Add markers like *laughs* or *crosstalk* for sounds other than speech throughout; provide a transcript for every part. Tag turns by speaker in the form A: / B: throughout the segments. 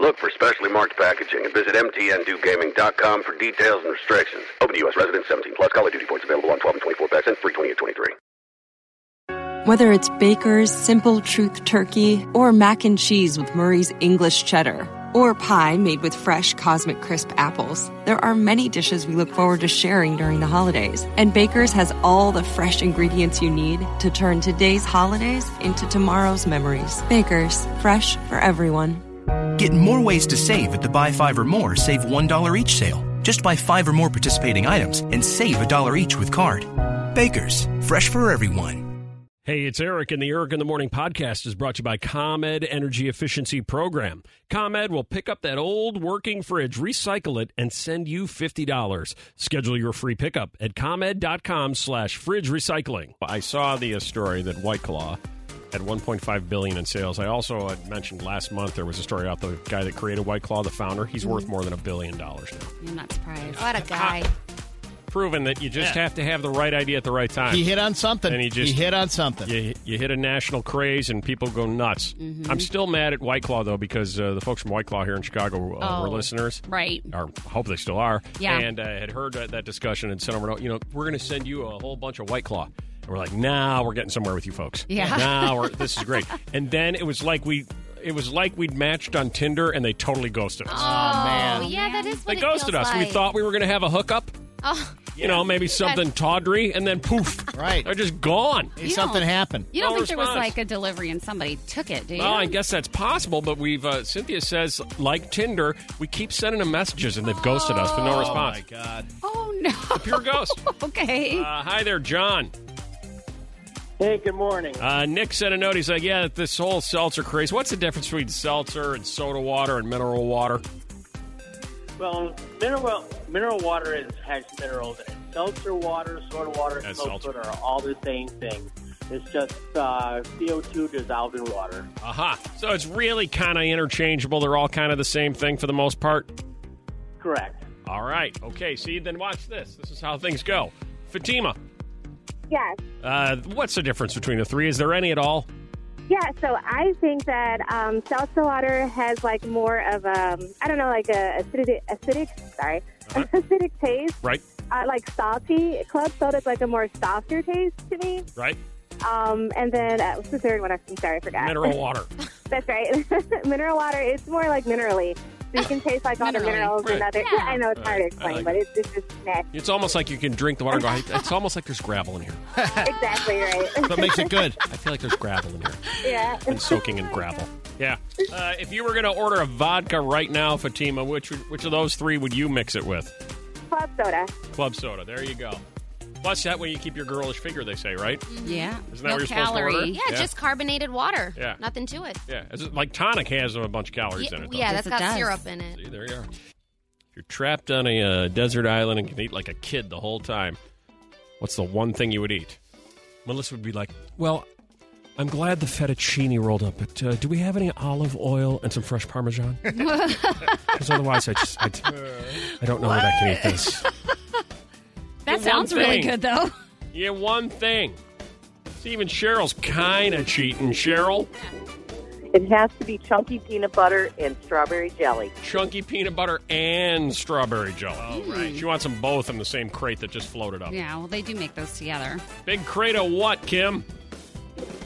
A: Look for specially marked packaging and visit mtndewgaming.com for details and restrictions. Open to U.S. residents 17 plus. Call of Duty points available on 12 and 24 packs and free 20 and 23.
B: Whether it's Baker's Simple Truth Turkey or mac and cheese with Murray's English Cheddar or pie made with fresh Cosmic Crisp apples, there are many dishes we look forward to sharing during the holidays. And Baker's has all the fresh ingredients you need to turn today's holidays into tomorrow's memories. Baker's, fresh for everyone.
C: Get more ways to save at the Buy Five or More Save $1 each sale. Just buy five or more participating items and save a dollar each with card. Baker's, fresh for everyone.
D: Hey, it's Eric, and the Eric in the Morning podcast is brought to you by ComEd Energy Efficiency Program. ComEd will pick up that old working fridge, recycle it, and send you $50. Schedule your free pickup at ComEd.com slash fridge recycling. I saw the story that White Claw had 1.5 billion in sales. I also had mentioned last month there was a story about the guy that created White Claw, the founder. He's worth more than a billion dollars now.
E: I'm not surprised.
F: What a guy.
D: Proven that you just
G: Yeah.
D: have to have the right idea at the right time.
G: He hit on something.
D: And he just-
G: hit on something.
D: you, you hit a national craze and people go nuts. I'm still mad at White Claw though because uh, the folks from White Claw here in Chicago uh, were
E: Oh.
D: listeners.
E: Right.
D: Or I hope they still are.
E: Yeah.
D: And uh, had heard that, that discussion and sent over. You know, we're going to send you a whole bunch of White Claw. And we're like, nah, we're getting somewhere with you folks.
E: Yeah.
D: Now we're this is great. *laughs* and then it was like we. It was like we'd matched on Tinder and they totally ghosted us.
E: Oh,
G: man.
F: yeah, that is
D: they
F: it
D: ghosted
F: feels
D: us. We thought we were going to have a hookup.
F: Oh,
D: You know, maybe *laughs* something tawdry, and then poof,
G: Right.
D: they're just gone.
G: Hey, something happened.
E: You don't
D: No
E: think there was like a delivery and somebody took it, do you?
D: Well, I guess that's possible, but we've uh, Cynthia says like Tinder, we keep sending them messages and they've ghosted us with no
G: Oh
D: response.
G: my God.
E: Oh no.
D: A Pure ghost. *laughs*
E: okay.
D: Uh, hi there, John.
H: Hey, good morning.
D: Uh, Nick sent a note. He's like, "Yeah, this whole seltzer craze. What's the difference between seltzer and soda water and mineral water?"
H: Well, mineral mineral water is, has minerals in it. Seltzer water, soda water, smoke
D: seltzer.
H: soda are all the same thing. It's just uh, CO2 dissolved in water.
D: Aha. So it's really kind of interchangeable. They're all kind of the same thing for the most part.
H: Correct.
D: All right. Okay. See, then watch this. This is how things go. Fatima,
I: Yes.
D: uh, what's the difference between the three? Is there any at all?
I: Yeah, so I think that um, seltzer water has like more of a, I don't know, like a acidic, acidic sorry, *laughs*
D: Uh-huh.
I: acidic taste.
D: Right.
I: Uh, like salty. Club soda's like a more softer taste to me.
D: Right.
I: Um, and then uh, what's the third one? I'm sorry, I forgot.
D: Mineral *laughs* water.
I: That's right. *laughs* mineral water. It's more like minerally. So you can taste like all the
E: Minerally.
I: minerals and
D: Right.
I: other. Yeah. I know it's hard to explain,
D: like
I: but it's, it's just meh.
D: It's almost like you can drink the water. and go, it's almost like there's gravel in here. *laughs*
I: exactly right.
G: That makes it good.
D: I feel like there's gravel in here.
I: yeah.
D: and soaking in gravel. Yeah. Uh, if you were going to order a vodka right now, Fatima, which which of those three would you mix it with?
I: Club soda.
D: Club soda. There you go. Plus, that way you keep your girlish figure. They say, right?
E: yeah.
D: Isn't that
E: no
D: what you're supposed to order?
F: yeah,
D: Yeah.
F: just carbonated water.
D: Yeah.
F: Nothing to it.
D: Yeah. Is it like tonic has a bunch of calories in it. Though.
F: yeah
E: Yes,
F: that's
E: it
F: got
E: does.
F: syrup in it.
D: See, there you are. If you're trapped on a uh, desert island and can eat like a kid the whole time, what's the one thing you would eat? Melissa would be like, "Well, I'm glad the fettuccine rolled up, but uh, do we have any olive oil and some fresh Parmesan? *laughs* *laughs* Because otherwise, I just I, I don't know that I can eat this. *laughs*
E: That
D: One
E: sounds really good though.
D: Yeah, one thing. See, even Cheryl's kind of cheating. Cheryl,
J: It has to be chunky peanut butter and strawberry jelly.
D: chunky peanut butter and strawberry jelly. Oh, right. She wants them both in the same crate that just floated up.
E: Yeah, well they do make those together.
D: Big crate of what, Kim?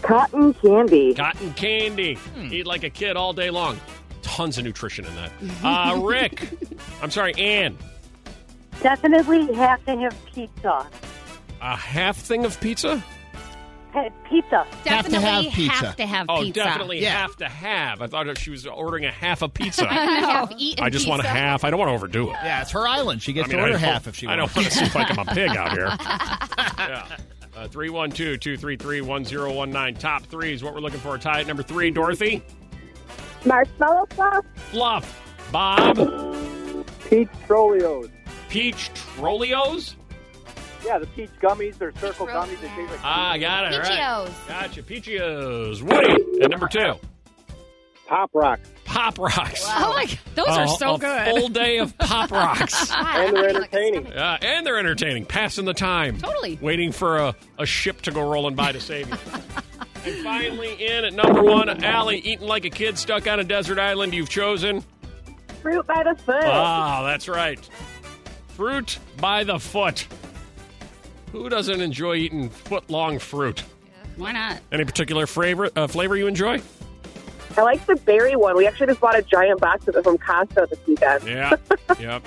J: Cotton candy.
D: Cotton candy. Eat like a kid all day long. Tons of nutrition in that. *laughs* Uh, Rick. I'm sorry, Ann.
J: Definitely have to have pizza.
D: A half thing of pizza?
J: Hey, pizza.
G: Have to
E: Definitely
G: have pizza.
E: have to have
D: Oh,
E: pizza.
D: definitely
G: Yeah.
D: have to have. I thought she was ordering a half a *laughs* pizza.
F: Half
D: I just want a half. I don't want to overdo it.
G: Yeah, it's her island. She gets
D: I mean,
G: to order
D: I
G: half
D: don't-
G: if she wants.
D: I don't want to seem like I'm a pig out here. *laughs* yeah. Uh, 312 233 1019. Top three is what we're looking for. Tie at number three. Dorothy.
I: Marshmallow fluff.
D: Fluff. Bob.
H: Peach Trollios.
D: Peach Trollios.
K: Yeah, the peach gummies. They're circle gummies. They taste like
D: Ah, got it. All right.
F: Peachios.
D: Gotcha. Peachios. Woody. And number two.
K: Pop rocks.
D: Pop rocks.
E: Oh my god, those are
D: A-
E: so
D: a
E: good.
D: Full day of pop *laughs* rocks.
K: And they're entertaining.
D: Yeah, and they're entertaining, passing the time.
E: Totally.
D: Waiting for a, a ship to go rolling by to save you. and finally, in at number one, Allie, eating like a kid stuck on a desert island you've chosen.
I: Fruit by the foot.
D: Ah, that's right. Fruit by the foot. Who doesn't enjoy eating foot long fruit?
E: Why not?
D: Any particular flavor, uh, flavor you enjoy?
J: I like the berry one. We actually just bought a giant box of it from Costco this weekend.
D: Yeah. *laughs* yep.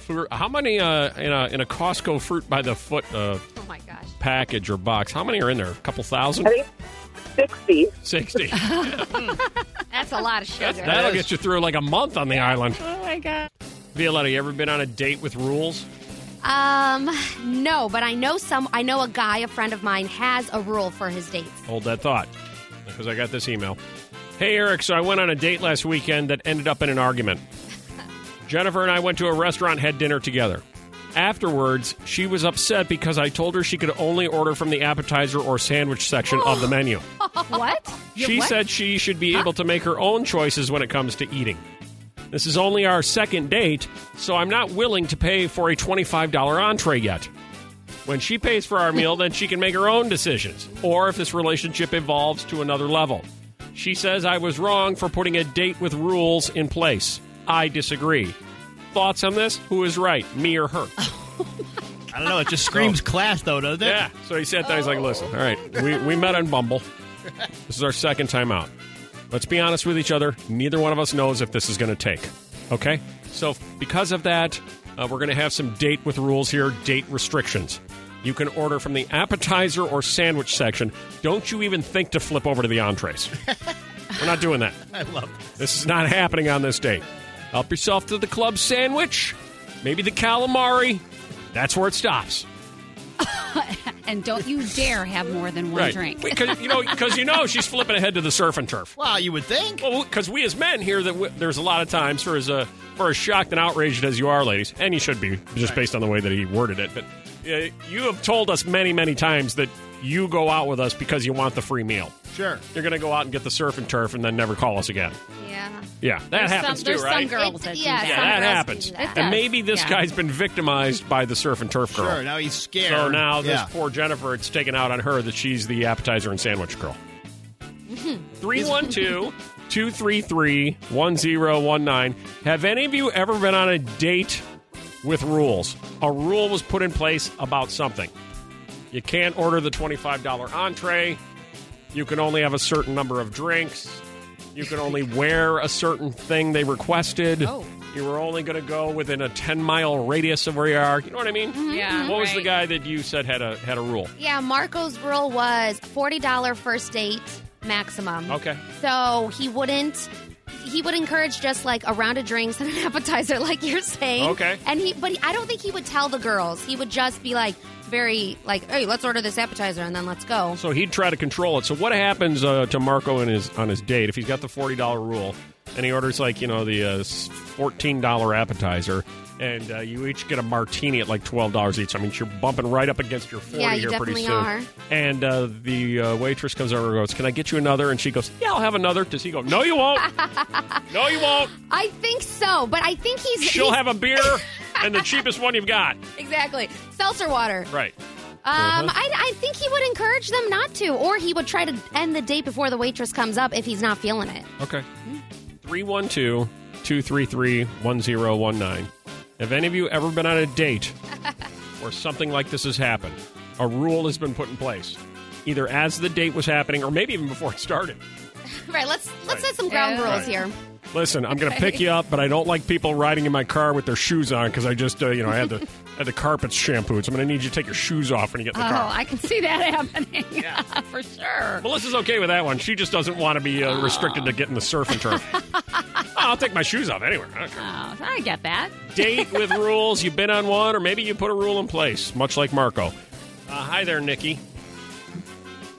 D: For, how many uh, in, a, in a Costco fruit by the foot uh,
F: Oh my gosh.
D: package or box? How many are in there? A couple thousand?
J: I think 60.
D: 60. *laughs* *laughs*
F: That's a lot of sugar.
D: That'll get you through like a month on the island.
E: Oh my god.
D: Violetta, you ever been on a date with rules?
F: Um, no, but I know some. I know a guy, a friend of mine, has a rule for his dates.
D: Hold that thought because I got this email. Hey, Eric, so I went on a date last weekend that ended up in an argument. *laughs* Jennifer and I went to a restaurant, had dinner together. Afterwards, she was upset because I told her she could only order from the appetizer or sandwich section of the menu. *laughs*
E: What?
D: She said she should be able to make her own choices when it comes to eating. This is only our second date, so I'm not willing to pay for a $25 entree yet. When she pays for our meal, then she can make her own decisions, or if this relationship evolves to another level. She says I was wrong for putting a date with rules in place. I disagree. Thoughts on this? Who is right, me or her? *laughs*
G: I don't know. It just screams class, though, doesn't it?
D: Yeah. So he sat there. He's like, listen, all right, we, we met on Bumble. This is our second time out. Let's be honest with each other. Neither one of us knows if this is going to take. Okay? So, because of that, uh, we're going to have some date with rules here, date restrictions. You can order from the appetizer or sandwich section. Don't you even think to flip over to the entrees. *laughs* we're not doing that.
G: I love it.
D: This is not happening on this date. Help yourself to the club sandwich, maybe the calamari. That's where it stops. *laughs*
E: And don't you dare have more than one
D: right.
E: drink.
D: Because you know, *laughs* because you know she's flipping ahead to the surf and turf.
G: Well, you would think.
D: Well, because we as men hear that w- there's a lot of times for as uh, for as shocked and outraged as you are, ladies, and you should be just based on the way that he worded it. But uh, you have told us many, many times that you go out with us because you want the free meal.
G: Sure.
D: You're going to go out and get the surf and turf and then never call us again.
F: Yeah.
D: Yeah, that
E: There's
D: happens
E: some,
D: too,
E: there's
D: right?
E: some girls
F: It's-
E: that do
F: yeah,
E: that.
D: yeah, that
F: girls
D: happens.
F: do that.
D: And maybe this
E: yeah.
D: guy's been victimized by the surf and turf girl.
G: Sure. Now he's scared.
D: So now this
G: Yeah.
D: poor Jennifer, it's taken out on her that she's the appetizer and sandwich girl. *laughs* 312 233 1019. Have any of you ever been on a date with rules? A rule was put in place about something. You can't order the $25 entree. You can only have a certain number of drinks. You can only *laughs* wear a certain thing they requested.
E: Oh.
D: You were only going to go within a 10 mile radius of where you are. You know what I mean? Mm-hmm.
E: Yeah,
D: What was the guy that you said had a had a rule?
F: Yeah, Marco's rule was $40 first date maximum.
D: Okay.
F: So he wouldn't he would encourage just like a round of drinks and an appetizer *laughs* like you're saying.
D: Okay.
F: And he but I don't think he would tell the girls. He would just be like very like, "Hey, let's order this appetizer and then let's go."
D: So he'd try to control it. So what happens uh, to Marco in his on his date if he's got the forty dollar rule and he orders like you know the uh, fourteen dollar appetizer and uh, you each get a martini at like twelve dollars each. I mean you're bumping right up against your forty
F: Yeah, you
D: here pretty
F: definitely
D: soon.
F: are.
D: And uh, the uh, waitress comes over and goes, "Can I get you another?" And she goes, "Yeah, I'll have another." Does he go, "No, you won't. *laughs* no, you won't.
F: I think so, but I think he's
D: She'll
F: he's-
D: have a beer *laughs* and the cheapest one you've got."
F: Exactly. Seltzer water.
D: Right.
F: Um,
D: Uh-huh.
F: I, I think he would encourage them not to, or he would try to end the date before the waitress comes up if he's not feeling it.
D: Okay. 312 233 1019. Have any of you ever been on a date *laughs* where something like this has happened? A rule has been put in place, either as the date was happening or maybe even before it started. *laughs*
F: Right. Let's let's
D: Right.
F: set some ground
E: Yeah.
F: rules
D: Right.
F: here.
D: Listen, I'm going to pick you up, but I don't like people riding in my car with their shoes on because I just, uh, you know, I had the *laughs* had the carpets shampooed. So I'm going to need you to take your shoes off when you get in the car. Oh.
E: I can see that *laughs* happening. *laughs* for sure.
D: Melissa's okay with that one. She just doesn't want to be uh, restricted to getting the surf and turf. I'll take my shoes off anywhere. I.
E: Oh, I get that.
D: date with rules. You've been on one, or maybe you put a rule in place, much like Marco. Uh, hi there, Nikki.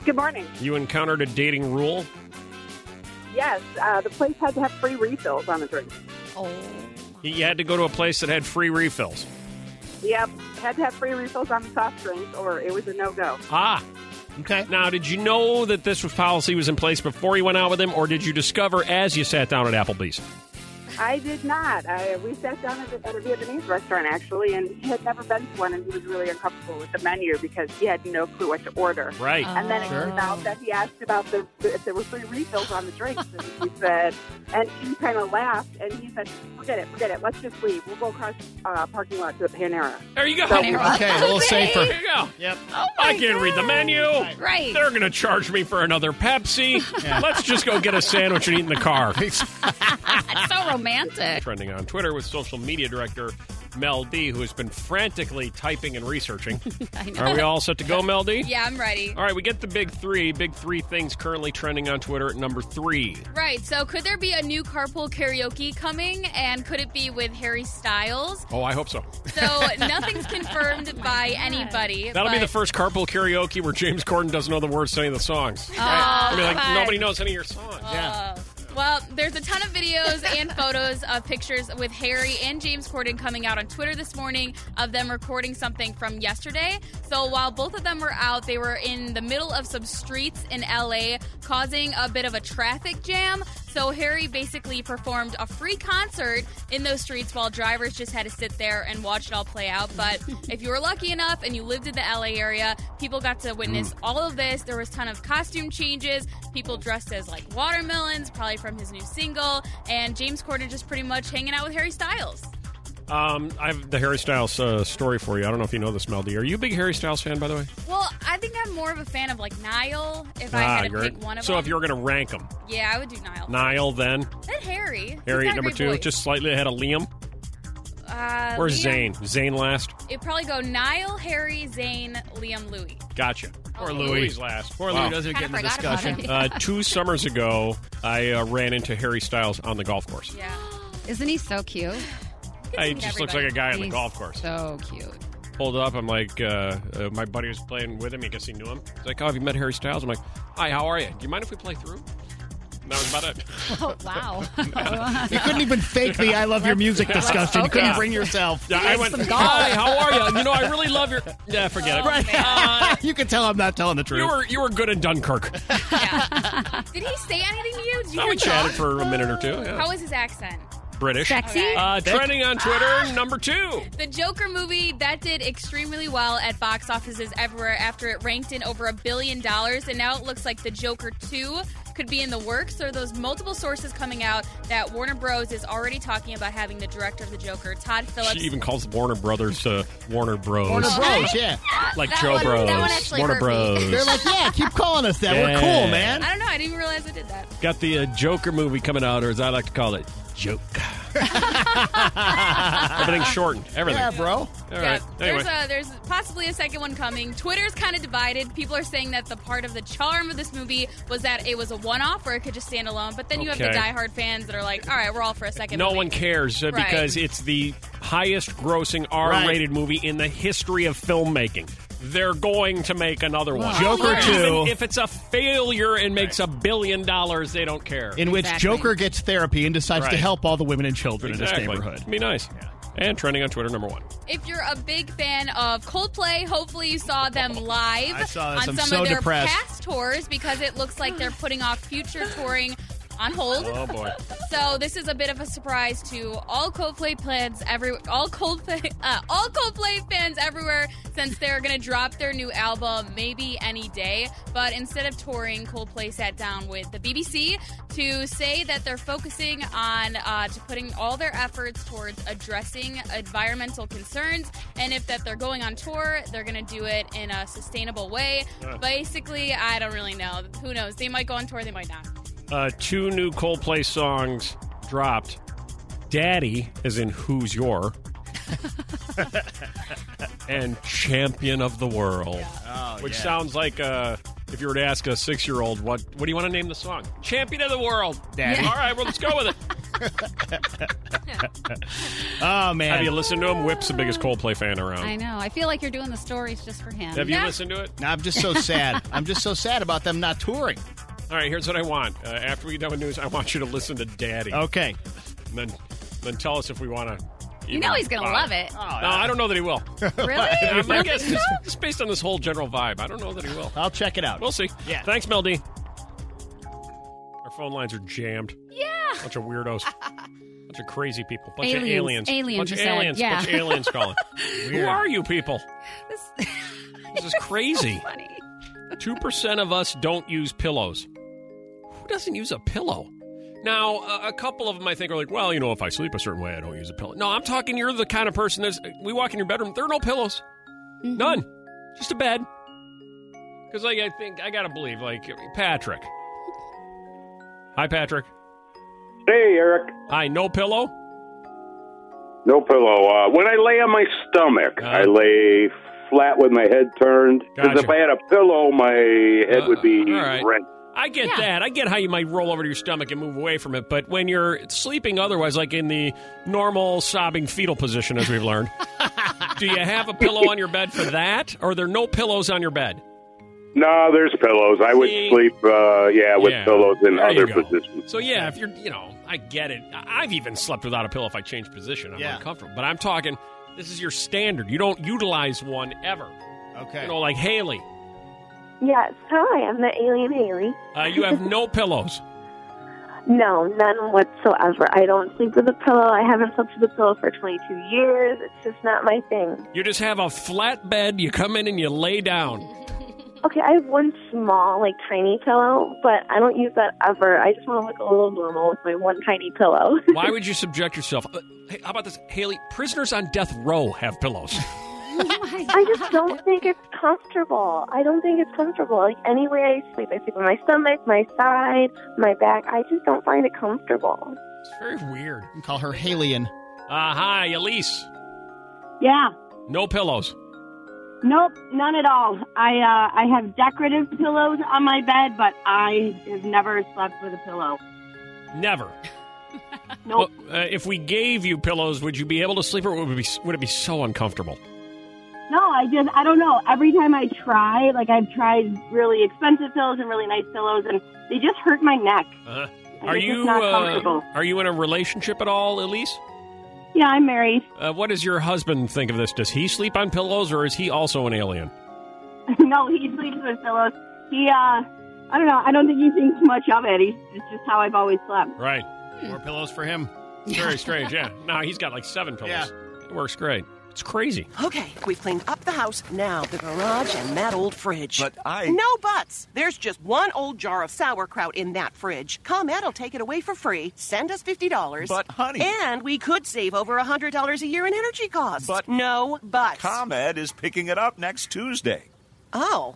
I: Good morning.
D: You encountered a dating rule?
I: Yes, uh, the place had to have free refills on the drinks.
F: Oh.
D: You had to go to a place that had free refills.
I: Yep,
L: Had to have free refills on the soft drinks, or it was a no go.
D: Ah.
G: Okay.
D: Now, did you know that this policy was in place before you went out with him, or did you discover as you sat down at Applebee's?
L: I did not. I, we sat down at a, at a Vietnamese restaurant actually, and he had never been to one, and he was really uncomfortable with the menu because he had no clue what to order.
D: Right.
L: And then it
D: Sure.
L: came out that he asked about the, the if there were free refills on the drinks, and he said, and he kind of laughed, and he said, "Forget it, forget it. Let's just leave. We'll go across uh, parking lot to the Panera."
D: There you go.
L: So-
G: Okay, a little safer.
D: There you go.
G: Yep.
D: I can't read the menu.
E: Right.
D: They're going to charge me for another Pepsi. *laughs* Let's just go get a sandwich and eat in the car. *laughs*
E: It's so romantic.
D: Trending on Twitter with social media director Mel D, who has been frantically typing and researching. *laughs*
E: I know.
D: Are we all set to go, Mel D?
M: Yeah, I'm ready.
D: All right, we get the big three. Big three things currently trending on Twitter at number three.
M: Right. So, could there be a new carpool karaoke coming? And could it be with Harry Styles?
D: Oh, I hope so.
M: So, *laughs* nothing's confirmed oh by anybody.
D: That'll be
M: but-
D: the first carpool karaoke where James Corden doesn't know the words to any of the songs.
M: Oh,
D: I mean, like
M: come on.
D: nobody knows any of your songs.
M: Oh. Well, there's a ton of videos and photos of pictures with Harry and James Corden coming out on Twitter this morning of them recording something from yesterday. So while both of them were out, they were in the middle of some streets in LA causing a bit of a traffic jam. So Harry basically performed a free concert in those streets while drivers just had to sit there and watch it all play out. But *laughs* if you were lucky enough and you lived in the LA area, people got to witness mm. all of this. There was a ton of costume changes, people dressed as like watermelons, probably from his new single, and James Corden just pretty much hanging out with Harry Styles.
D: Um, I have the Harry Styles uh, story for you. I don't know if you know this, Mel D. Are you a big Harry Styles fan, by the way?
M: Well, I think I'm more of a fan of like Niall. If I
D: Ah,
M: had to
D: you're-
M: pick one of them.
D: so
M: them,
D: if you were going to rank them,
M: yeah, I would do Niall.
D: Niall, then
M: Then Harry. He's
D: Harry
M: got
D: at
M: a
D: number
M: great
D: two,
M: voice.
D: just slightly ahead of Liam.
M: Uh,
D: Where's
M: Liam-
D: Zayn? Zayn last.
M: It'd probably go Niall, Harry, Zayn, Liam, Louis.
D: Gotcha.
M: Poor
G: Louis.
D: last.
G: Poor Louis doesn't get in the
M: forgot about
G: discussion.
M: him.
D: Uh, *laughs* two summers ago, I uh, ran into Harry Styles on the golf course.
M: Yeah. *gasps*
E: Isn't he so cute?
D: He just looks like a guy on the
E: He's
D: golf course.
E: So cute.
D: Pulled up. I'm like, uh, uh, my buddy was playing with him. I guess he knew him. He's like, oh, have you met Harry Styles? I'm like, hi, how are you? Do you mind if we play through? And that was about it. *laughs*
E: Oh, wow. *laughs* *laughs*
G: You couldn't even fake the "I love your music" discussion. You couldn't bring yourself.
D: Yeah, I went, hi, how are you? You know, I really love your. Yeah, forget it.
G: Right.
D: Uh,
G: you can tell I'm not telling the truth.
D: you were you were good in Dunkirk.
M: Did he say anything to you? Did you
D: No,
M: hear
D: we chatted for a minute or two. Yeah.
M: How was his accent?
D: British.
M: Sexy?
D: Uh, trending on Twitter, number two.
M: The Joker movie that did extremely well at box offices everywhere after it ranked in over a billion dollars, and now it looks like the Joker 2 could be in the works. There are those multiple sources coming out that Warner Bros. is already talking about having the director of the Joker, Todd Phillips.
D: She even calls Warner Brothers uh, Warner Bros.
G: Warner Bros. Yeah, *laughs*
D: Like
M: That
D: Joe
M: one-
D: Bros.
M: that one actually
D: Warner
M: hurt me.
D: Bros.
G: They're like, yeah, keep calling us that. We're cool, man.
M: I don't know. I didn't even realize I did that.
D: Got the uh, Joker movie coming out, or as I like to call it, Joke. Everything's shortened. Everything.
G: Yeah, bro.
D: All
M: yeah,
D: right. Anyway.
M: there's a, there's possibly a second one coming. Twitter's kind of divided. People are saying that the part of the charm of this movie was that it was a one-off, or it could just stand alone. But then you have the
D: Okay.
M: diehard fans that are like, "All right, we're all for a second.
D: no
M: movie.
D: one cares uh,
M: Right.
D: because it's the highest grossing R-rated movie in the history of filmmaking. They're going to make another one.
G: Joker
D: Even
G: 2.
D: If it's a failure and makes a billion dollars, they don't care.
G: In which
E: Exactly.
G: Joker gets therapy and decides to
D: Right.
G: help all the women and children
D: exactly.
G: in his neighborhood.
D: Be nice. And trending on Twitter, number one.
M: If you're a big fan of Coldplay, hopefully you saw them live
G: I saw this.
M: on
G: I'm
M: some
G: so
M: of their
G: depressed.
M: past tours because it looks like they're putting off future touring on hold.
D: Oh boy. *laughs*
M: So this is a bit of a surprise to all Coldplay fans every all Coldplay *laughs* uh, all Coldplay fans everywhere since they're gonna drop their new album maybe any day. But instead of touring, Coldplay sat down with the BBC to say that they're focusing on uh, to putting all their efforts towards addressing environmental concerns, and if that they're going on tour, they're gonna do it in a sustainable way. Basically, I don't really know. Who knows? They might go on tour, they might not.
D: Uh, two new Coldplay songs dropped. Daddy, as in Who's Your, *laughs* and Champion of the World. which
G: yeah.
D: sounds like uh, if you were to ask a six year old, what, what do you want to name the song? Champion of the World.
G: Daddy.
D: All right, well, let's go with it. *laughs*
G: Oh man,
D: Have you listened to him? Whip's the biggest Coldplay fan around.
E: I know. I feel like you're doing the stories just for him.
D: Have you listened to it?
G: No, I'm just so sad. I'm just so sad about them not touring.
D: All right, here's what I want. Uh, after we get done with news, I want you to listen to Daddy.
G: Okay.
D: And then, then tell us if we want to
E: You know he's going to love it.
D: No, I don't know that he will. *laughs*
E: Really? *laughs*
D: I
E: You don't
D: guess
E: think
D: just, just based on this whole general vibe, I don't know that he will.
G: I'll check it out.
D: We'll see.
G: Yeah.
D: Thanks, Mel D. Our phone lines are jammed.
E: Yeah.
D: Bunch of weirdos. Bunch of crazy people. Bunch
E: Aliens.
D: of aliens.
E: Aliens,
D: Bunch
E: you
D: of
E: said.
D: aliens.
E: Yeah.
D: Bunch of aliens calling. *laughs* Who
G: Weird.
D: are you people? This is crazy. funny. Two percent of us don't use pillows. Who doesn't use a pillow? Now, a, a couple of them I think are like, well, you know, if I sleep a certain way, I don't use a pillow. No, I'm talking. You're the kind of person that's. We walk in your bedroom. There are no pillows.
E: Mm-hmm.
D: None. Just a bed. Because like I think I gotta believe like Patrick. Hi, Patrick.
K: Hey, Eric.
D: Hi. No pillow.
K: No pillow. Uh, when I lay on my stomach, I lay flat with my head turned. Because
D: Gotcha.
K: if I had a pillow, my head would be
D: all right.
K: rent.
D: I get that. I get how you might roll over to your stomach and move away from it, but when you're sleeping otherwise, like in the normal sobbing fetal position, as we've learned, *laughs* do you have a pillow on your bed for that, or are there no pillows on your bed?
K: No, there's pillows. I would sleep, uh, yeah, with
D: Yeah.
K: pillows in
D: There
K: other positions.
D: So yeah, if you're, you know, I get it. I- I've even slept without a pillow if I change position. I'm
G: Yeah.
D: uncomfortable. But I'm talking. This is your standard. You don't utilize one ever.
G: Okay.
D: You know, like Haley.
I: Yes. Hi, I'm the alien Haley.
D: Uh, you have no pillows. *laughs*
I: No, none whatsoever. I don't sleep with a pillow. I haven't slept with a pillow for 22 years. It's just not my thing.
D: You just have a flat bed. You come in and you lay down. *laughs*
I: Okay, I have one small, like tiny pillow, but I don't use that ever. I just want to look a little normal with my one tiny pillow.
D: Why would you *laughs* subject yourself? Uh, hey, how about this, Haley? Prisoners on death row have pillows. *laughs*
I: I just don't think it's comfortable. I don't think it's comfortable. Like any way I sleep, I sleep on my stomach, my side, my back. I just don't find it comfortable.
D: It's very weird.
G: You can call her Halian.
D: Uh, hi, Elise.
N: Yeah.
D: No pillows.
N: Nope, none at all. I uh, I have decorative pillows on my bed, but I have never slept with a pillow.
D: Never. *laughs*
N: Nope.
D: Well, uh, if we gave you pillows, would you be able to sleep, or would it be, would it be so uncomfortable?
N: No, I just I don't know. Every time I try, like I've tried really expensive pillows and really nice pillows, and they just hurt my neck.
D: Uh-huh. Are you
N: not
D: uh, are you in a relationship at all, Elise?
N: Yeah, I'm married.
D: Uh, what does your husband think of this? Does he sleep on pillows, or is he also an alien? *laughs*
N: no, he sleeps with pillows. He uh, I don't know. I don't think he thinks much of it. He's it's just how I've always slept.
D: Right.
G: More pillows for him.
D: Very strange. *laughs* Yeah. No, he's got like seven pillows. It works great. It's crazy.
O: Okay, we've cleaned up the house. Now the garage and that old fridge.
P: But I-
O: No buts. There's just one old jar of sauerkraut in that fridge. ComEd will take it away for free. Send us $50.
P: But, honey-
O: And we could save over a $100 a year in energy costs. But. No buts.
P: ComEd is picking it up next Tuesday.
O: oh.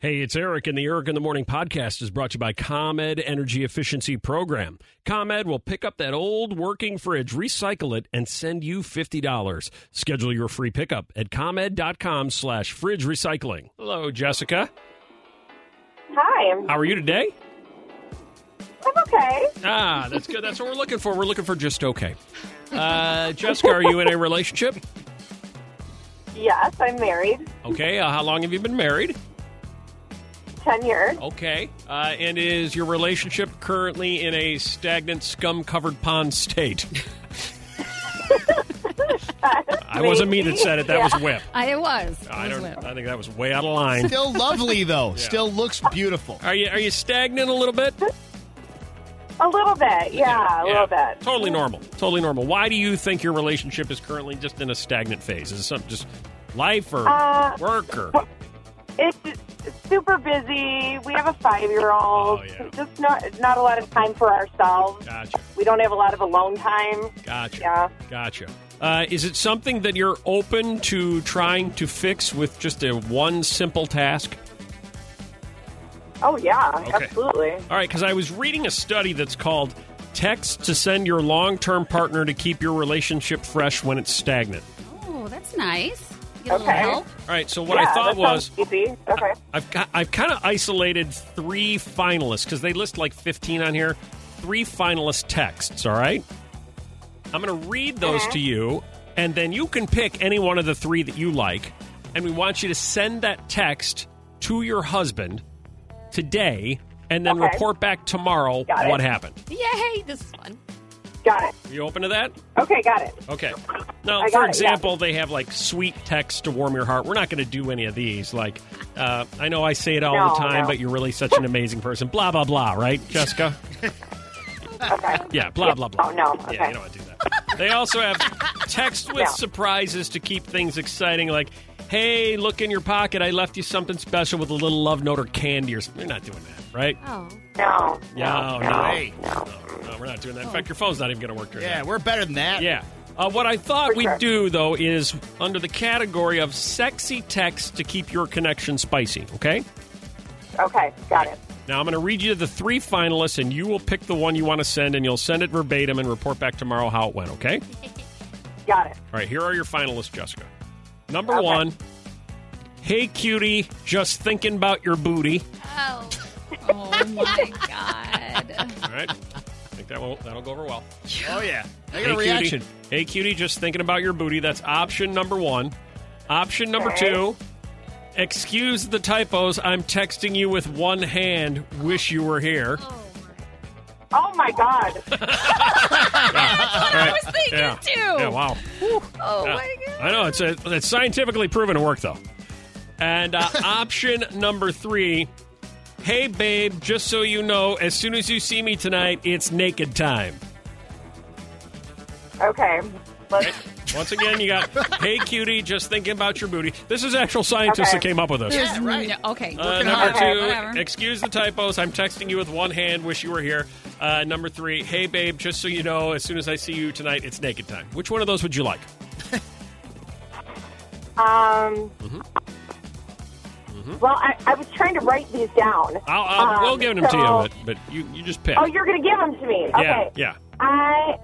D: Hey, it's Eric, and the Eric in the Morning podcast is brought to you by ComEd Energy Efficiency Program. ComEd will pick up that old working fridge, recycle it, and send you $50. Schedule your free pickup at ComEd.com slash fridge recycling. Hello, Jessica.
I: Hi,
D: How are you today?
I: I'm okay.
D: Ah, that's good. That's what we're looking for. We're looking for just okay. Uh, Jessica, are you in a relationship?
I: Yes, I'm married.
D: Okay. Uh, how long have you been married?
I: 10 years.
D: Okay. Uh, and is your relationship currently in a stagnant, scum covered pond state? *laughs* I wasn't me that said it. That was Whip.
E: I, it was. It
D: I
E: was
D: don't.
E: Whip.
D: I think that was way out of line.
G: Still lovely *laughs* though.
D: Yeah.
G: Still looks beautiful.
D: Are you are you stagnant a little bit?
I: A little bit, yeah, a little bit.
D: Totally normal. Totally normal. Why do you think your relationship is currently just in a stagnant phase? Is it something just life or
I: Uh,
D: work or?
I: It's super busy. We have a five-year-old.
D: Oh,
I: Just not not a lot of time for ourselves.
D: Gotcha.
I: We don't have a lot of alone time.
D: Gotcha.
I: Yeah.
D: Gotcha. Uh, is it something that you're open to trying to fix with just a one simple task?
I: Oh yeah,
D: Okay.
I: absolutely.
D: All right, because I was reading a study that's called "Text to Send Your Long Term Partner to Keep Your Relationship Fresh When It's Stagnant."
E: Oh, that's nice. Get a little
I: Okay.
E: help.
D: All right. So what
I: yeah,
D: I thought
I: that
D: was
I: easy. Okay.
D: I've got, I've kind of isolated three finalists because they list like 15 on here. Three finalist texts. All right. I'm going to read those
I: Uh-huh.
D: to you, and then you can pick any one of the three that you like, and we want you to send that text to your husband today, and then
I: Okay.
D: report back tomorrow what happened.
E: Yay, this is fun.
I: Got it.
D: You open to that?
I: Okay, got it.
D: Okay. Now,
I: I
D: for
I: got it, yeah.
D: example, they have like sweet text to warm your heart. We're not going to do any of these. Like, uh, I know I say it all
I: No,
D: the time,
I: no.
D: but you're really such an amazing person. Blah blah blah. Right, Jessica?
I: Okay.
D: Yeah. Blah blah blah.
I: Oh, no.
D: Yeah,
I: Okay.
D: you don't want to do that. They also have text with
I: No.
D: surprises to keep things exciting. Like, hey, look in your pocket. I left you something special with a little love note or candy or something. You're not doing that, right?
E: Oh.
I: No.
D: No,
I: no,
D: no,
G: way.
I: No.
D: no, we're not doing that. In fact, your phone's not even going to work during that.
G: Yeah, we're better than that.
D: Yeah. Uh, what I thought
I: For
D: we'd
I: sure.
D: do, though, is under the category of sexy text to keep your connection spicy, okay?
I: Okay, got it.
D: Now, I'm going to read you the three finalists, and you will pick the one you want to send, and you'll send it verbatim and report back tomorrow how it went, okay? *laughs*
I: Got it.
D: All right, here are your finalists, Jessica. Number
I: Okay.
D: one, hey, cutie, just thinking about your booty.
E: Oh. Oh *laughs* my God.
D: All right? I think that will, that'll go over well.
G: Oh yeah. I got
D: Hey,
G: a reaction.
D: Cutie. Hey, cutie, just thinking about your booty. That's option number one. Option number
I: Okay.
D: two. Excuse the typos. I'm texting you with one hand. Wish you were here.
I: Oh my oh, God. *laughs*
D: All *laughs* right.
E: I was thinking
D: yeah.
E: too.
D: Yeah, wow.
E: Oh
D: Yeah.
E: my God.
D: I know it's a, it's scientifically proven to work though. And uh, *laughs* option number three. Hey, babe, just so you know, as soon as you see me tonight, it's naked time.
I: Okay. Let's,
D: Once again, you got, hey, cutie, just thinking about your booty. This is actual scientists
I: Okay.
D: that came up with this.
G: Yeah, right.
E: No, okay.
D: Uh,
G: Working
D: number
G: hard.
D: two,
E: Whatever.
D: excuse the typos. I'm texting you with one hand. Wish you were here. Uh, number three, hey babe, just so you know, as soon as I see you tonight, it's naked time. Which one of those would you like? *laughs*
I: um. Well, I, I was trying to write these down.
D: I'll, I'll
I: Um,
D: we'll give them to you, but, but you, you just pick.
I: Oh, you're going to give them to me.
D: yeah,
I: Okay.
D: yeah.
I: I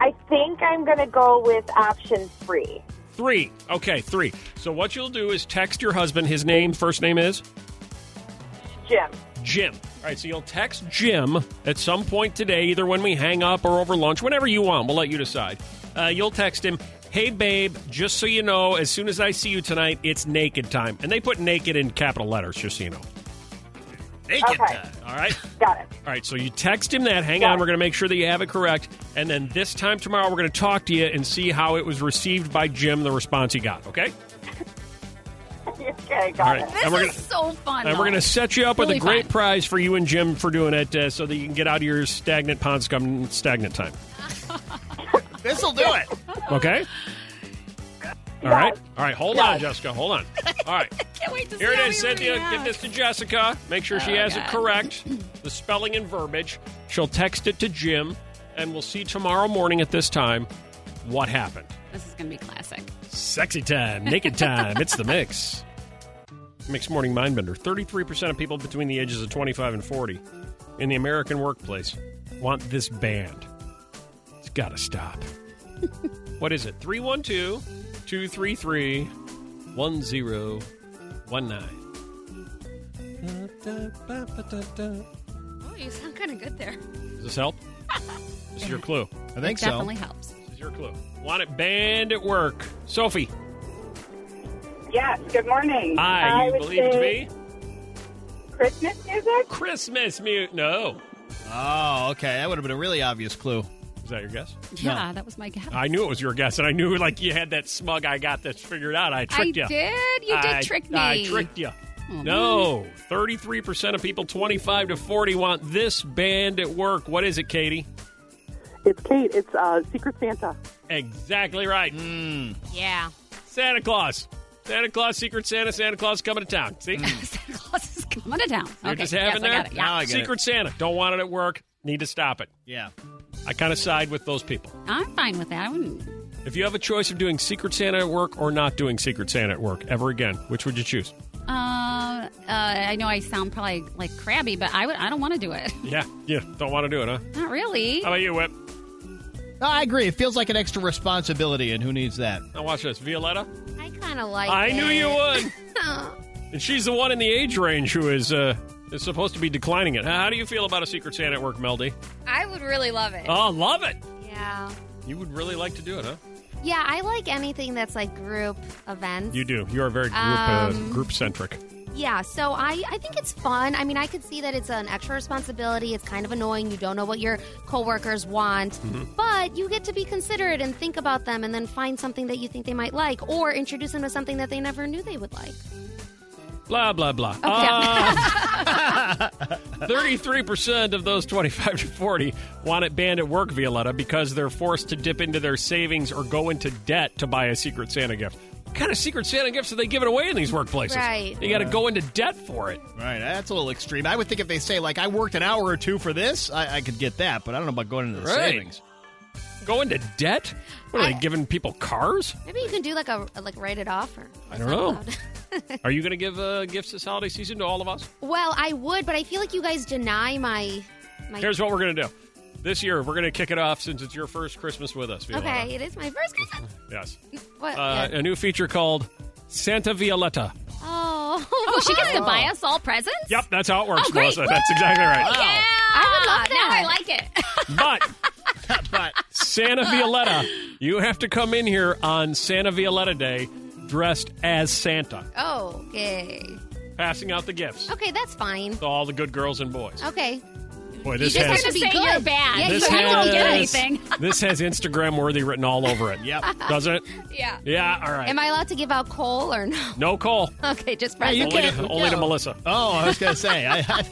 I: I think I'm going to go with option three.
D: Three. Okay, three. So what you'll do is text your husband. His name, first name is
I: Jim.
D: Jim. All right, so you'll text Jim at some point today, either when we hang up or over lunch, whenever you want. We'll let you decide. Uh, you'll text him, hey, babe, just so you know, as soon as I see you tonight, it's naked time. And they put naked in capital letters, just so you know.
G: Naked
I: Okay.
G: time.
D: All right?
I: Got it.
D: All right, so you text him that. Hang
I: Got
D: on,
I: it.
D: we're going to make sure that you have it correct. And then this time tomorrow, we're going to talk to you and see how it was received by Jim, the response he got, okay? *laughs*
I: okay, got
D: All right.
I: it.
E: This
D: And we're
E: is
D: gonna-
E: so fun.
D: And we're going to set you up with a great
E: fun.
D: prize for you and Jim for doing it uh, so that you can get out of your stagnant pond scum stagnant time.
G: This'll do it.
D: Okay? All right. All right. Hold on, Jessica. Hold on. *laughs* All right.
E: Can't wait to
D: Here
E: see
D: it
E: how
D: is,
E: we
D: Cynthia.
E: react.
D: Give this to Jessica. Make sure she
E: Oh,
D: has it
E: God.
D: correct. The spelling and verbiage. She'll text it to Jim, and we'll see tomorrow morning at this time what happened.
E: This is going to be classic.
D: Sexy time, naked time. it's the mix. Mixed Morning Mindbender. 33% of people between the ages of 25 and 40 in the American workplace want this band. It's got to stop. *laughs* what is it? 312 233 1019.
E: Oh, you sound kind of good there.
D: Does this help? This is your clue. *laughs*
G: I think
E: It
G: so.
E: definitely helps.
D: This is your clue. Want it banned at work. Sophie.
L: Yes, good morning.
D: Hi,
L: I
D: you
L: would
D: believe it to
L: say
D: be?
L: Christmas music?
D: Christmas mute. No.
G: Oh, okay. That would have been a really obvious clue.
D: Is that your guess?
E: Yeah, that was my guess.
D: I knew it was your guess, and I knew like you had that smug. I got this figured out. I tricked you.
E: I did? You did
D: I-
E: trick me.
D: I tricked you.
E: Oh,
D: no, thirty-three percent of people twenty-five to forty want this band at work. What is it, Katie?
J: It's Kate. It's uh, Secret Santa.
D: Exactly right.
E: Yeah.
D: Santa Claus. Santa Claus, Secret Santa, Santa Claus coming to town. See, *laughs*
E: Santa Claus is coming to town.
D: you're
E: okay.
D: just having
E: yes,
D: that.
E: I got it. Yeah.
G: Now I get
D: Secret Santa. Don't want it at work. Need to stop it.
G: Yeah.
D: I kind of side with those people.
E: I'm fine with that. I wouldn't.
D: If you have a choice of doing Secret Santa at work or not doing Secret Santa at work ever again, which would you choose?
E: Uh, uh, I know I sound probably like crabby, but I would. I don't want to do it. *laughs*
D: Yeah, yeah. Don't want to do it, huh?
E: Not really.
D: How about you, Whip?
G: No, I agree. It feels like an extra responsibility, and who needs that?
D: Now watch this. Violetta?
F: I kind of like.
D: I knew you would. *laughs* And she's the one in the age range who is uh, is supposed to be declining it. How do you feel about a Secret Santa at work, Mel D?
E: I would really love it.
D: Oh, love it.
F: Yeah.
D: You would really like to do it, huh?
F: Yeah, I like anything that's like group events.
D: You do. You are very group
F: Um,
D: uh, group centric.
F: Yeah, so I, I think it's fun. I mean, I could see that it's an extra responsibility. It's kind of annoying. You don't know what your coworkers want,
D: Mm-hmm.
F: but you get to be considerate and think about them and then find something that you think they might like or introduce them to something that they never knew they would like.
D: Blah blah blah. Um, *laughs* thirty-three percent of those twenty-five to forty want it banned at work, Violetta, because they're forced to dip into their savings or go into debt to buy a Secret Santa gift. What kind of Secret Santa gifts are they giving away in these workplaces?
G: Right.
D: You got to go into debt for it.
G: Right, that's a little extreme. I would think if they say like I worked an hour or two for this, I, I could get that, but I don't know about going into the
D: Right.
G: savings.
D: Go into debt? What are they giving people cars?
F: Maybe you can do like a like write it off or.
D: I don't know. *laughs* Are you going to give uh, gifts this holiday season to all of us?
F: Well, I would, but I feel like you guys deny my. my
D: Here's what we're going to do. This year, we're going to kick it off since it's your first Christmas with us, Violetta.
F: Okay, it is my first Christmas.
D: Yes. *laughs*
F: What?
D: Uh,
F: Yeah.
D: a new feature called Santa Violetta.
F: Oh,
E: Oh, she gets to buy us all presents?
D: Yep, that's how it works,
E: Oh, great.
D: Melissa. That's exactly right.
E: Yeah.
F: I would love
E: Now. I like it.
D: But, *laughs* but Santa *laughs* Violetta, you have to come in here on Santa Violetta Day dressed as Santa,
F: Oh, okay.
D: passing out the gifts
F: Okay, that's fine.
D: to all the good girls and boys.
F: Okay.
D: Boy, this
F: you just
D: has
F: have to be
E: say
F: good.
E: you're bad.
F: Yeah,
D: this
F: you,
E: you don't get anything. *laughs*
D: This has Instagram worthy written all over it.
G: Yep. *laughs*
D: Doesn't it?
E: Yeah.
D: Yeah. All right.
F: Am I allowed to give out coal or no?
D: no call.
F: Okay, just
G: Yeah, you
F: presents.
D: Only, to, only to Melissa.
G: Oh, I was gonna say I, I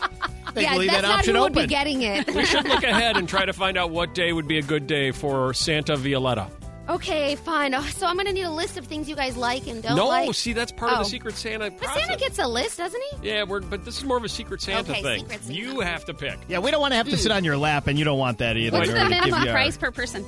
G: think
F: Yeah,
G: leave
F: that's
G: that
F: not
G: option
F: who would
G: open.
F: be getting it. *laughs*
D: We should look ahead and try to find out what day would be a good day for Santa Violetta.
F: okay, fine. Oh, So I'm going to need a list of things you guys like and don't
D: no,
F: like.
D: see, that's part of
F: Oh.
D: the Secret Santa
F: But. Santa gets a list, doesn't he?
D: yeah, we're, but this is more of a Secret Santa
F: Okay,
D: thing.
F: Secret Santa.
D: You have to pick.
G: yeah, we don't want to have to sit on your lap, and you don't want that either.
E: What's the minimum
G: you our-
E: price per person?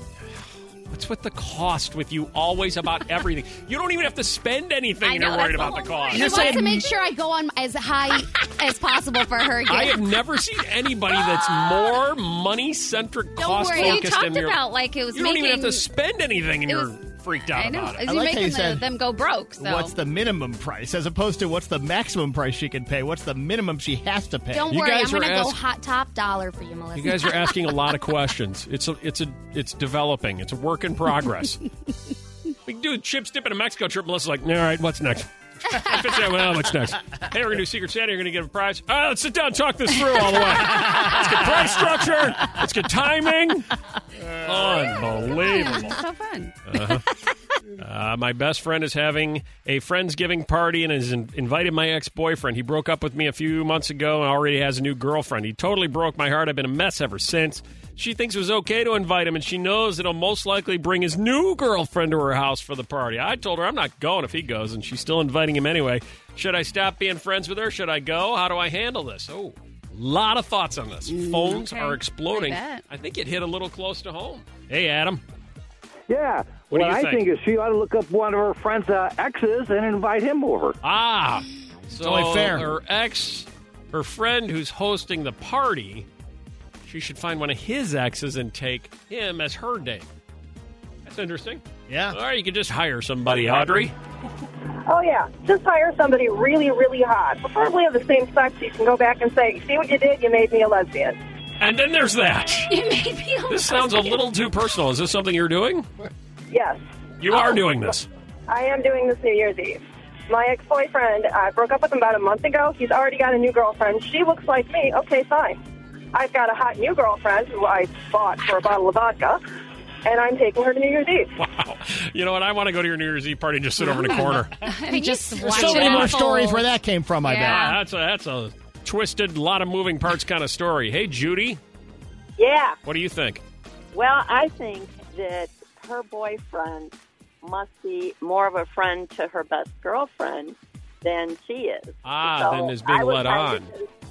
D: What's with the cost with you always about *laughs* everything? You don't even have to spend anything
E: I
D: and
E: know,
D: you're worried
E: the
D: about the cost.
E: point.
F: She wants to make sure I go on as high *laughs* as possible for her.
D: I have never seen anybody that's more money centric,
F: Don't
D: cost
F: worry, you
D: focused.
E: talked
D: and you're-
E: about, like, it was
D: You don't even have to spend anything, and
E: it
D: you're
E: was-
D: freaked out
E: I know.
D: about
E: Is
D: it.
G: I
E: you
G: like how
E: making
G: you
E: the, uh,
G: said,
E: them go broke? So.
G: What's the minimum price as opposed to what's the maximum price she can pay? What's the minimum she has to pay?
F: Don't
D: You
F: worry, I'm
D: guys are
F: going to go
D: ask-
F: hot top dollar for you, Melissa.
D: You guys are *laughs* asking a lot of questions. It's a, it's a, it's developing. It's a work in progress. *laughs* we can do a chip dip in a Mexico trip. Melissa's like, all right, what's next? If it's- well, what's next? Hey, we're gonna do Secret Santa. You're gonna give a prize. All right, let's sit down, and talk this through all the way. Let's get price structure. Let's get timing. Unbelievable.
E: so fun.
D: Uh-huh. Uh, my best friend is having a friendsgiving party and has in- invited my ex-boyfriend. He broke up with me a few months ago and already has a new girlfriend. He totally broke my heart. I've been a mess ever since. She thinks it was okay to invite him, and she knows that he'll most likely bring his new girlfriend to her house for the party. I told her I'm not going if he goes, and she's still inviting him anyway. Should I stop being friends with her? Should I go? How do I handle this? Oh, a lot of thoughts on this. Phones
E: okay.
D: are exploding.
E: I.
D: I think it hit a little close to home. Hey, Adam.
Q: Yeah.
D: What do
Q: what
D: you
Q: I
D: think?
Q: think is she ought to look up one of her friends' uh, exes and invite him over.
D: Ah, so
G: only fair.
D: her ex, her friend who's hosting the party, she should find one of his exes and take him as her date. That's interesting.
G: Yeah.
D: Or you could just hire somebody, Audrey.
I: Oh yeah, just hire somebody really, really hot, preferably of the same sex. You can go back and say, "See what you did? You made me a lesbian."
D: And then there's that. *laughs*
E: You made me a
D: This sounds a little too personal. Is this something you're doing?
I: Yes,
D: You are oh. doing this.
I: I am doing this New Year's Eve. My ex-boyfriend, I broke up with him about a month ago. He's already got a new girlfriend. She looks like me. Okay, fine. I've got a hot new girlfriend who I bought for a bottle of vodka, and I'm taking her to New Year's Eve.
D: Wow. You know what? I want to go to your New Year's Eve party and just sit over in the corner. *laughs*
E: just
G: There's
E: watch
G: so
E: it
G: many more stories where that came from. I
E: Yeah.
G: bet.
D: That's a that's a twisted, lot of moving parts kind of story. Hey, Judy,
J: Yeah.
D: what do you think?
J: Well, I think that her boyfriend must be more of a friend to her best girlfriend than she is.
D: Ah,
J: So
D: then is being
J: I
D: let on.
J: of-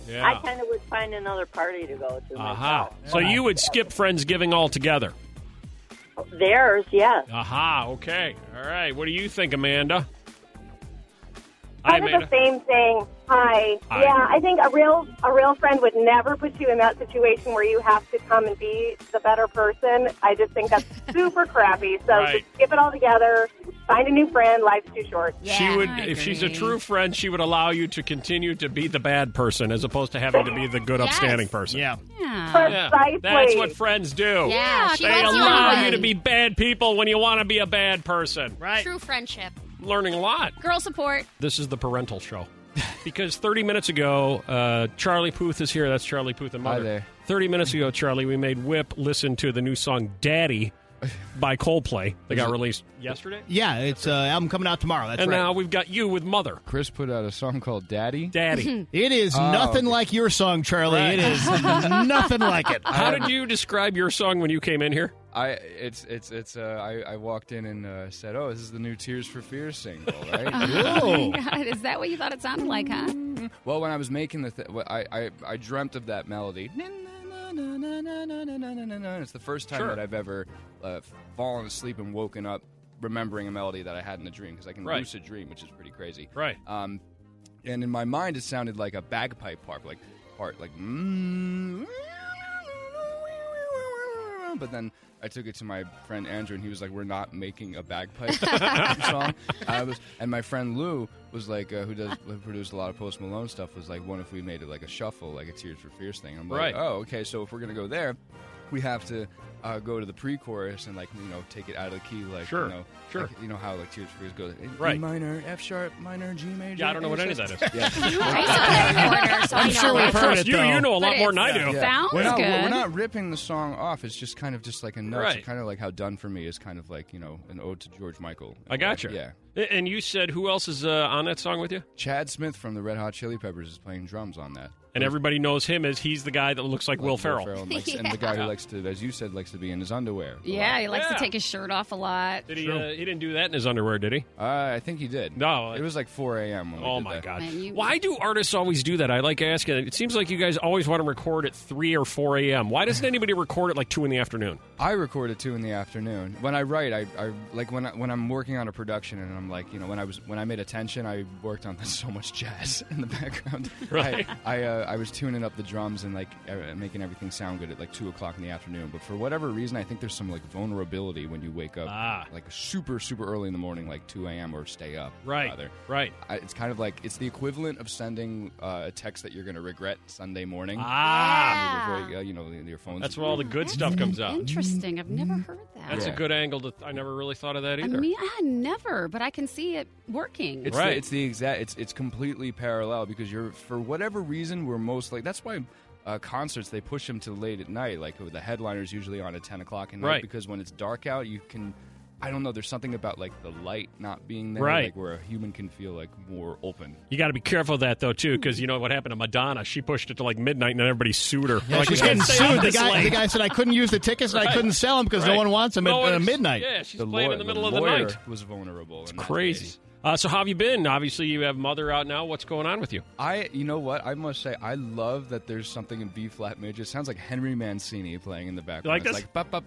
D: Yeah.
J: I kind of would find another party to go to.
D: Aha.
J: myself.
D: So you would skip Friendsgiving altogether.
J: Theirs, yes.
D: Aha, okay. All right. What do you think, Amanda? Hi,
I: Kind of
D: Amanda.
I: the same thing. Hi.
D: Hi.
I: Yeah, I think a real a real friend would never put you in that situation where you have to come and be the better person. I just think that's *laughs* super crappy. So
D: Right.
I: just skip it all together. Find a new friend. Life's too short.
D: she would, if she's a true friend, she would allow you to continue to be the bad person as opposed to having to be the good,
I: Yes.
D: upstanding person.
G: Yeah.
D: Yeah.
I: Precisely.
D: That's what friends do.
F: Yeah, she
D: they
F: lets you
D: allow
F: on.
D: you to be bad people when you want to be a bad person.
G: Right.
F: True friendship.
D: Learning a lot.
M: Girl support.
D: This is the parental show. because 30 minutes ago, uh, Charlie Puth is here. That's Charlie Puth and
R: Hi
D: Mother.
R: there.
D: 30 minutes ago, Charlie, we made Whip listen to the new song Daddy by Coldplay They got released yesterday.
G: Yeah, it's uh, album coming out tomorrow. That's
D: and
G: right.
D: now we've got you with Mother.
R: Chris put out a song called Daddy.
D: Daddy. *laughs*
G: it is
R: Oh,
G: nothing
R: okay.
G: like your song, Charlie.
D: Right.
G: It is *laughs* nothing like it.
D: How did you describe your song when you came in here?
R: I it's it's it's uh, I, I walked in and uh, said, "Oh, this is the new Tears for Fears single, *laughs* right?"
E: Oh my God, is that what you thought it sounded like, huh?
R: well, when I was making the, th- I, I I dreamt of that melody. It's the first time
D: Sure.
R: that I've ever uh, fallen asleep and woken up remembering a melody that I had in a dream because I can
D: Right.
R: lucid dream, which is pretty crazy.
D: Right.
R: Um, and in my mind, it sounded like a bagpipe part, like part like. Mm, but then I took it to my friend Andrew, and he was like, "We're not making a bagpipe *laughs* song." I was, and my friend Lou was like, uh, who does who produced a lot of Post Malone stuff, was like, "What if we made it like a shuffle, like a Tears for Fears thing?" I'm like,
D: Right.
R: "Oh, okay. So if we're gonna go there, we have to uh, go to the pre-chorus and like you know take it out of the key, like
D: Sure,
R: you know,
D: sure.
R: like, you know how like Tears for Fears goes, E
D: Right.
R: minor, F sharp, minor, G major.
D: Yeah, I don't know what
R: A
D: any of that
R: sus-
D: is. *laughs*
R: Yeah.
G: I'm sure we've heard it.
D: You,
G: though.
D: you know a lot
E: But
D: more
E: it
D: than I do.
R: Yeah.
E: Sounds
R: we're not,
E: good.
R: We're not ripping the song off. It's just kind of just like a note.
D: Right.
R: Kind of like how "Done for Me" is kind of like you know an ode to George Michael.
D: I got you.
R: Yeah.
D: And you said who else is uh, on that song with you?
R: Chad Smith from the Red Hot Chili Peppers is playing drums on that.
D: And everybody knows him as he's the guy that looks like,
R: Like
D: Will Ferrell.
R: and, *laughs* likes- and the guy who likes to, as you said, likes to be in his underwear.
E: Yeah, he likes
D: Yeah.
E: to take his shirt off a lot.
D: Did he? Uh, he didn't do that in his underwear, did he?
R: Uh, I think he did.
D: No.
R: It was like 4 a.m. when we
D: Oh
R: did
D: my
R: that.
D: god!
E: Man, you-
D: Why do artists always do that? I like asking. It seems like you guys always want to record at three or four a.m. Why doesn't anybody record at like two in the afternoon?
R: I record at two in the afternoon. When I write, I, I like when I, when I'm working on a production, and I'm like, you know, when I was when I made Attention, I worked on *laughs* so much jazz in the background.
D: Right.
R: I I, uh, I was tuning up the drums and like uh, making everything sound good at like two o'clock in the afternoon. But for whatever reason, I think there's some like vulnerability when you wake up
D: Ah.
R: like super super early in the morning, like two a.m. or stay up.
D: Right.
R: Rather.
D: Right.
R: I, it's kind of like it's the equivalent of sending uh, a text that you're going to regret Sunday morning.
D: Ah.
R: Before you, uh, you know your phone's
D: That's where all the good stuff comes out.
E: Interesting. I've never heard that.
D: That's
R: Yeah.
D: a good angle. To, I never really thought of that
E: I
D: either.
E: mean, I never, but I can see it working.
R: It's
D: Right.
R: the, it's the exact. It's it's completely parallel because you're for whatever reason we're most like that's why. Uh, concerts they push them to late at night like the headliners usually on at 10 o'clock at night
D: Right.
R: because when it's dark out you can i don't know there's something about like the light not being there
D: Right.
R: like where a human can feel like more open
D: you got to be careful of that though too, because you know what happened to Madonna? She pushed it to like midnight, and everybody sued her.
G: Yeah,
D: like,
G: she's getting sued. The guy, the guy said I couldn't use the tickets and I couldn't sell them because no one wants them
D: No
G: at uh,
D: one's-
G: midnight.
D: Yeah, she's
R: the
D: playing in the middle of
R: the
D: the
R: lawyer
D: night.
R: was vulnerable in that
D: Crazy. Uh, so how have you been? Obviously, you have Mother out now. What's going on with you?
R: I, you know what? I must say, I love that there's something in B flat major. It sounds like Henry Mancini playing in the background.
D: like
R: it's
D: this?
R: like, bup, bup,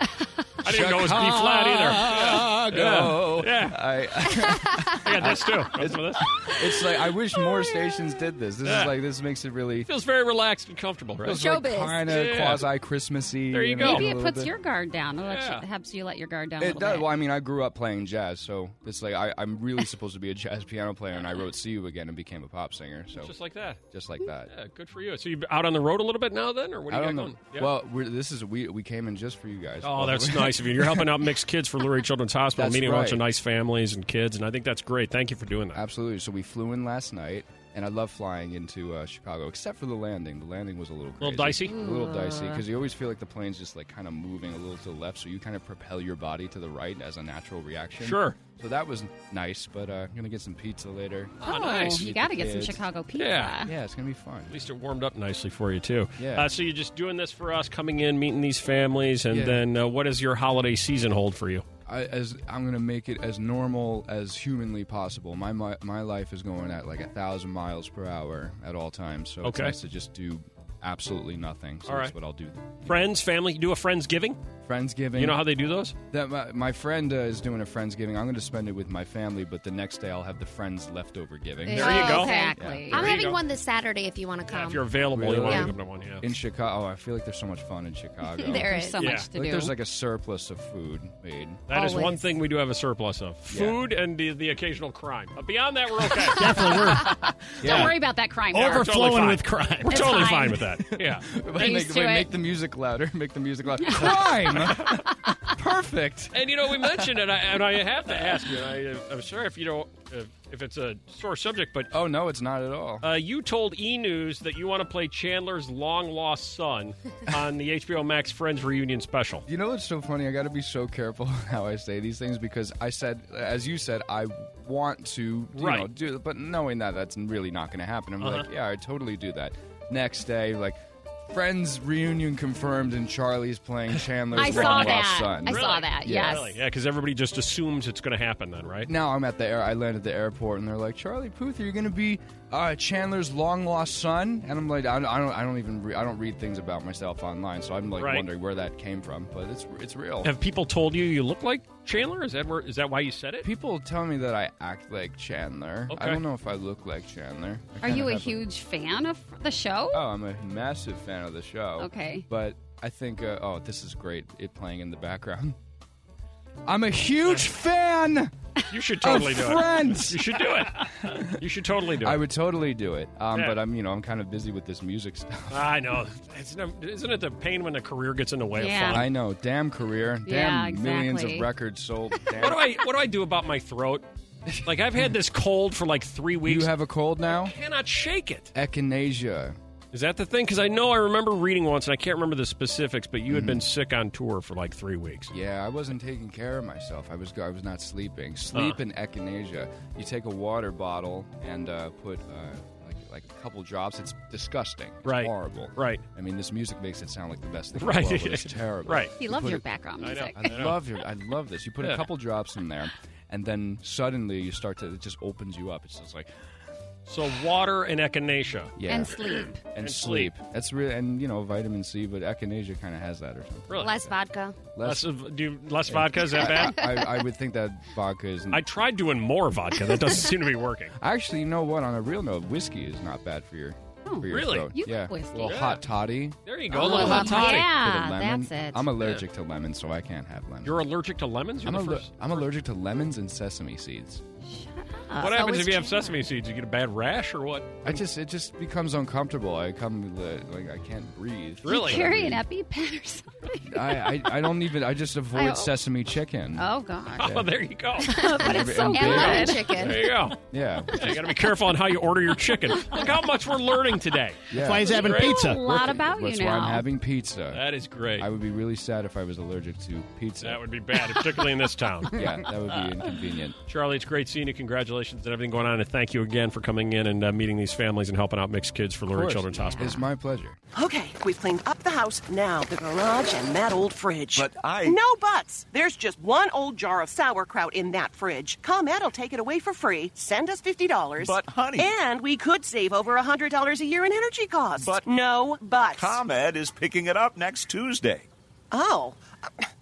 D: I didn't know it was B flat either.
R: Chicago.
D: Yeah, yeah.
R: I,
D: I got this too. It's, this.
R: it's like I wish more oh, stations did this. This
D: Yeah.
R: is like this makes it really
D: feels very relaxed and comfortable, right?
R: feels like kind of
D: Yeah.
R: quasi Christmassy.
D: There you go.
E: Maybe it puts
R: bit.
E: your guard down. It
D: Yeah.
E: helps you let your guard down
R: It
E: little
R: does.
E: bit.
R: Well, I mean, I grew up playing jazz, so it's like I, I'm really supposed to be a jazz piano player, and I wrote "See You Again" and became a pop singer. So
D: Just like that.
R: just like that.
D: Yeah, good for you. So you out on the road a little bit now, then, or what
R: are
D: you
R: don't
D: got going? Yeah.
R: Well, we're, this is we we came in just for you guys.
D: Oh, that's *laughs* nice of you. You're helping out Mix Kids for Lurie Children's Hospital,
R: That's
D: meeting a bunch of nice families and kids, and I think that's great. Thank you for doing that.
R: Absolutely. So we flew in last night, and I love flying into uh, Chicago, except for the landing. The landing was a little crazy.
D: A Little
R: crazy.
D: dicey?
R: a little dicey because you always feel like the plane's just like kind of moving a little to the left, so you kind of propel your body to the right as a natural reaction.
D: Sure.
R: So that was nice, but uh, I'm gonna get some pizza later.
D: Oh,
E: oh,
D: nice.
E: you got to
R: the
E: get some. Chicago pizza.
D: Yeah.
R: Yeah, it's gonna be fun.
D: At least it warmed up nicely for you too.
R: Yeah.
D: Uh, so you're just doing this for us, coming in, meeting these families, and
R: Yeah.
D: then uh, what does your holiday season hold for you?
R: I, as I'm gonna make it as normal as humanly possible. My my, my life is going at like a thousand miles per hour at all times, so it's
D: Okay.
R: nice to just do absolutely nothing. So
D: All
R: that's
D: right.
R: what I'll do.
D: Friends, family, do a friendsgiving?
R: Friendsgiving.
D: You know how they do those?
R: That my, my friend uh, is doing a friendsgiving. I'm going to spend it with my family, but the next day I'll have the friends leftover giving.
D: There you go.
F: Exactly.
R: Yeah.
F: I'm
D: There you
F: having
D: go.
F: one this Saturday if you want to come.
D: If you're available,
R: Really?
D: you want
F: Yeah.
D: to come to one, yeah.
R: In Chicago, oh, I feel like there's so much fun in Chicago. *laughs*
F: There
E: There's
F: is.
E: so
D: Yeah.
E: much to
R: like
E: do.
R: there's like a surplus of food made.
D: That is one
F: Always.
D: thing we do have a surplus of:
R: Yeah.
D: food and the, the occasional crime. But beyond that, we're okay. *laughs*
G: Definitely, we're *laughs*
E: Don't worry about that crime. Mark.
D: We're totally
G: overflowing
D: fine.
G: with crime.
D: We're
E: It's
D: totally
E: fine.
D: fine with that. Yeah.
R: Wait,
E: used
R: make,
E: to
R: wait,
E: it.
R: make the music louder. Make the music louder. Crime. *laughs* Perfect.
D: And you know, we mentioned it, and I, and I have to ask you. And I, I'm sorry if you don't, if, if it's a sore subject, but
R: Oh no, it's not at all.
D: uh, you told E News that you want to play Chandler's long lost son on the HBO Max Friends reunion special.
R: You know what's so funny? I got to be so careful *laughs* how I say these things because I said, as you said, I want to, you
D: Right.
R: know, do, but knowing that that's really not going to happen, I'm like,
D: Uh-huh.
R: yeah, I totally do that. Next day, like. Friends reunion confirmed, and Charlie's playing *laughs* Chandler's
E: I saw
R: long lost
E: that.
R: son.
E: I saw that.
R: Yeah.
E: Yes.
D: Really? Yeah, because everybody just assumes it's going to happen then, right?
R: Now I'm at the air. I land at the airport, and they're like, "Charlie Puth, are you're going to be uh, Chandler's long lost son," and I'm like, I, I don't, I don't even, re- I don't read things about myself online, so I'm like
D: Right.
R: wondering where that came from, but it's, it's real.
D: Have people told you you look like Chandler? Is that where? Is that why you said it?
R: People tell me that I act like Chandler. I don't know if I look like Chandler. I
E: Are you a
R: have
E: huge fan of the show?
R: Oh, I'm a massive fan of the show.
E: Okay.
R: But I think, uh, oh, this is great. It playing in the background. *laughs* I'm a huge *laughs* fan.
D: You should totally do
R: Friends.
D: it. You should do it. You should totally do it.
R: I would totally do it. Um,
D: Yeah.
R: But I'm, you know, I'm kind of busy with this music stuff.
D: I know. It's no, isn't it the pain when a career gets in the way
E: Yeah.
D: of fun?
R: I know. Damn career. Damn
E: Yeah,
R: millions of
E: exactly.
R: records sold. Damn.
D: What do I what do I do about my throat? Like I've had this cold for like three weeks.
R: you have a cold now?
D: cannot shake it.
R: Echinacea.
D: Is that the thing? Because I know I remember reading once, and I can't remember the specifics, but you had
R: Mm-hmm.
D: been sick on tour for like three weeks.
R: Yeah, I wasn't taking care of myself. I was I was not sleeping. Sleep
D: Uh.
R: and echinacea. You take a water bottle and uh, put uh, like like a couple drops. It's disgusting. It's
D: Right.
R: horrible.
D: Right.
R: I mean, this music makes it sound like the best thing
D: Right.
R: in the world, but it's *laughs* terrible.
D: Right.
E: He
R: You
E: loves
R: put
E: your
R: it-
E: background
D: I know.
E: music.
R: I *laughs* love your. I love this. You put
D: Yeah.
R: a couple drops in there, and then suddenly you start to. It just opens you up. It's just like
D: So water and echinacea.
R: yeah.
E: And sleep. *clears throat*
R: And,
D: And
R: sleep. That's really and you know vitamin C, but echinacea kind of has that or something.
D: Really?
F: Less vodka.
D: Less of do you, less vodka is that bad?
R: I, I would think that vodka is.
D: I tried doing more vodka. That doesn't seem to be working. *laughs*
R: Actually, you know what? On a real note, whiskey is not bad for your.
E: Oh,
R: for your
D: really?
R: throat.
E: You
R: yeah.
E: like whiskey.
R: A little
D: Yeah.
R: hot toddy.
D: There you go.
E: Oh,
D: a little hot toddy.
E: Yeah.
R: Put a lemon.
E: that's it.
R: I'm allergic to lemons, so I can't have lemon.
D: You're allergic to lemons? You're
R: I'm,
D: the
R: aller-
D: first-
R: I'm allergic to lemons and sesame seeds.
E: Uh,
D: What happens if you have
E: Chandler.
D: sesame seeds? You get a bad rash or what?
R: I just it just becomes uncomfortable. I come uh, like I can't breathe.
D: Really?
E: You carry an EpiPen or something? *laughs*
R: I, I I don't even. I just avoid
E: I-
R: sesame chicken.
E: Oh God. *laughs*
D: Oh, there you go. *laughs*
E: but it's so
R: And
F: And
E: good.
F: chicken.
D: There you go.
R: Yeah.
D: You got to be careful on how you order your chicken. Look how much we're learning today.
R: Yeah.
G: Why he's having
D: Great.
E: A
G: pizza?
E: lot about
R: That's
E: you
R: why. I'm having pizza.
D: That is great.
R: I would be really sad if I was allergic to pizza.
D: That would be bad, particularly in this town.
R: yeah, that would be inconvenient.
D: Charlie, it's great seeing you. Congratulations and everything going on. And thank you again for coming in and uh, meeting these families and helping out Mix Kids for
R: Of
D: Lurie. Children's Hospital.
R: It's my pleasure.
O: Okay, we've cleaned up the house. Now the garage and that old fridge.
P: But I-
O: No buts. There's just one old jar of sauerkraut in that fridge. ComEd will take it away for free. Send us $50.
P: But, honey-
O: And we could save over $100 a year in energy costs.
P: But-
O: No buts.
P: ComEd is picking it up next Tuesday.
O: oh.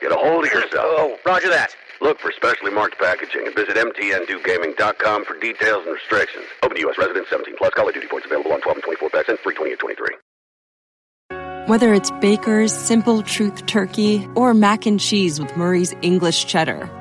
A: get a hold of yourself.
S: Oh, roger that.
A: Look for specially marked packaging and visit mtndewgaming.com for details and restrictions. Open to U.S. residents 17 plus. Call of Duty points available on 12 and 24 packs and free 28 23.
B: Whether it's Baker's Simple Truth Turkey or mac and cheese with Murray's English Cheddar